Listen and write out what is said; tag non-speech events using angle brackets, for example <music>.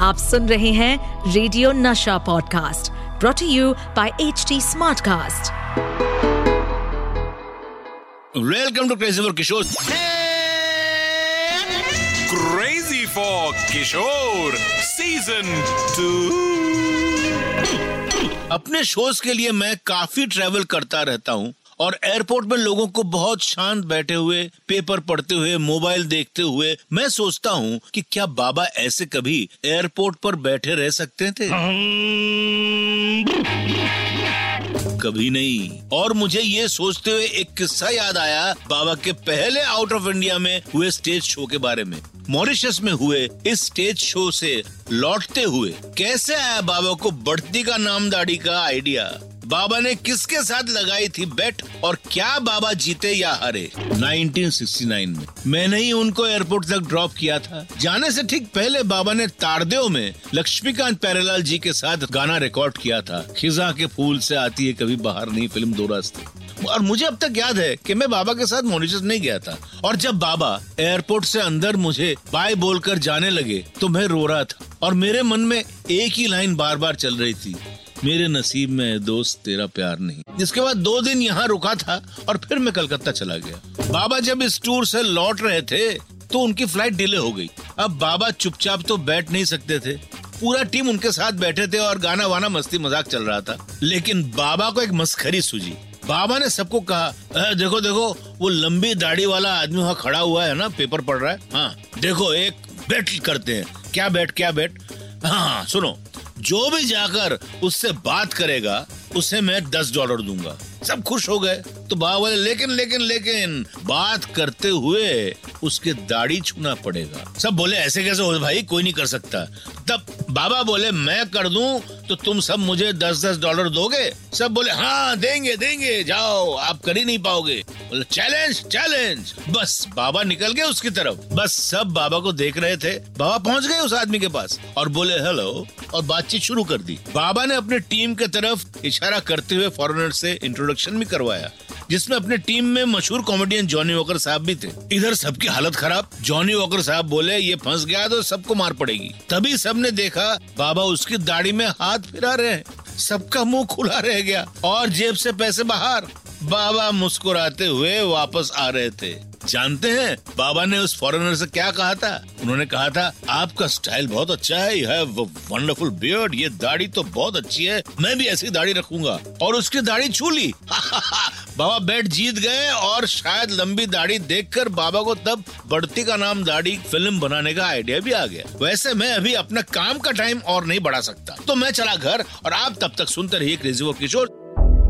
आप सुन रहे हैं radio Nasha podcast brought you by H T Smartcast welcome to crazy for Kishore crazy for Kishore Season 2 अपने shows के लिए मैं काफ़ी ट्रेवल करता रहता हूँ। और एयरपोर्ट में लोगों को बहुत शांत बैठे हुए, पेपर पढ़ते हुए, मोबाइल देखते हुए, मैं सोचता हूँ कि क्या बाबा ऐसे कभी एयरपोर्ट पर बैठे रह सकते थे? कभी नहीं। और मुझे ये सोचते हुए एक किस्सा याद आया, बाबा के पहले आउट ऑफ़ इंडिया में हुए स्टेज शो के बारे में। मॉरिशस में हुए इस स्टेज शो से लौटते हुए कैसे आया बाबा को बढ़ती का नाम दाढ़ी का आइडिया बाबा ने किसके साथ लगाई थी बेट और क्या बाबा जीते या हारे? 1969 में। मैंने ही उनको एयरपोर्ट तक ड्रॉप किया था। जाने से ठीक पहले बाबा ने तारदेव में लक्ष्मीकांत प्यारेलाल जी के साथ गाना रिकॉर्ड किया था। खिजा के फूल से आती है कभी बाहर नहीं, फ़िल्म दो रास्ते। और मुझे अब तक याद है कि मैं बाबा के साथ मॉरिशस नहीं गया था। और जब बाबा एयरपोर्ट से अंदर मुझे बाय बोलकर जाने लगे तो मैं रो रहा था। और मेरे मन में एक ही लाइन बार बार चल रही थी। मेरे नसीब में दोस्त तेरा प्यार नहीं। इसके बाद दो दिन यहाँ रुका था और फिर मैं कलकत्ता चला गया। बाबा जब इस टूर से लौट रहे थे तो उनकी फ़्लाइट डिले हो गई। अब बाबा चुपचाप तो बैठ नहीं सकते थे। पूरा टीम उनके साथ बैठे थे और गाना वाना मस्ती मज़ाक चल रहा था। लेकिन बाबा को एक मस्खरी सूझी। बाबा ने सबको कहा देखो देखो वो लंबी दाढ़ी वाला आदमी वहाँ खड़ा हुआ है ना? पेपर पढ़ रहा है? हाँ देखो एक बेट करते हैं। क्या बेट क्या बेट हाँ, हाँ सुनो जो भी जाकर उससे बात करेगा, उसे मैं दस डॉलर दूँगा। सब खुश हो गए। तो बाबा बोले, लेकिन लेकिन लेकिन, बात करते हुए उसके दाढ़ी छूना पड़ेगा। सब बोले, ऐसे कैसे हो भाई? कोई नहीं कर सकता। तब बाबा बोले, मैं कर दूँ तो तुम सब मुझे दस दस डॉलर दोगे? सब बोले हाँ देंगे देंगे, जाओ, आप कर ही नहीं पाओगे। बोले चैलेंज चैलेंज बस, बाबा निकल गए उसकी तरफ़। बस, सब बाबा को देख रहे थे। बाबा पहुँच गए उस आदमी के पास और बोले हेलो और बातचीत शुरू कर दी। बाबा ने अपने टीम के तरफ़ इशारा करते हुए फॉरेनर से इंट्रोडक्शन भी करवाया, जिसमें अपने टीम में मशहूर कॉमेडियन जॉनी वॉकर साहब भी थे। इधर सबकी हालत खराब। जॉनी वॉकर साहब बोले, ये फंस गया तो सबको मार पड़ेगी। तभी सबने देखा, बाबा उसकी दाढ़ी में हाथ फिरा रहे हैं। सबका मुँह खुला रह गया और जेब से पैसे बाहर। बाबा मुस्कुराते हुए वापस आ रहे थे। जानते हैं, बाबा ने उस फॉरेनर से क्या कहा था? उन्होंने कहा था, आपका स्टाइल बहुत अच्छा है यू हैव वंडरफुल बियर्ड ये दाढ़ी तो बहुत अच्छी है, मैं भी ऐसी दाढ़ी रखूँगा। और उसकी दाढ़ी छू ली। <laughs> बाबा बैट जीत गए और शायद लंबी दाढ़ी देखकर बाबा को तब बढ़ती का नाम दाढ़ी फ़िल्म बनाने का आइडिया भी आ गया। वैसे मैं अभी अपना काम का टाइम और नहीं बढ़ा सकता। तो मैं चला घर और आप तब तक सुनते रहिए क्रेजी वो किशोर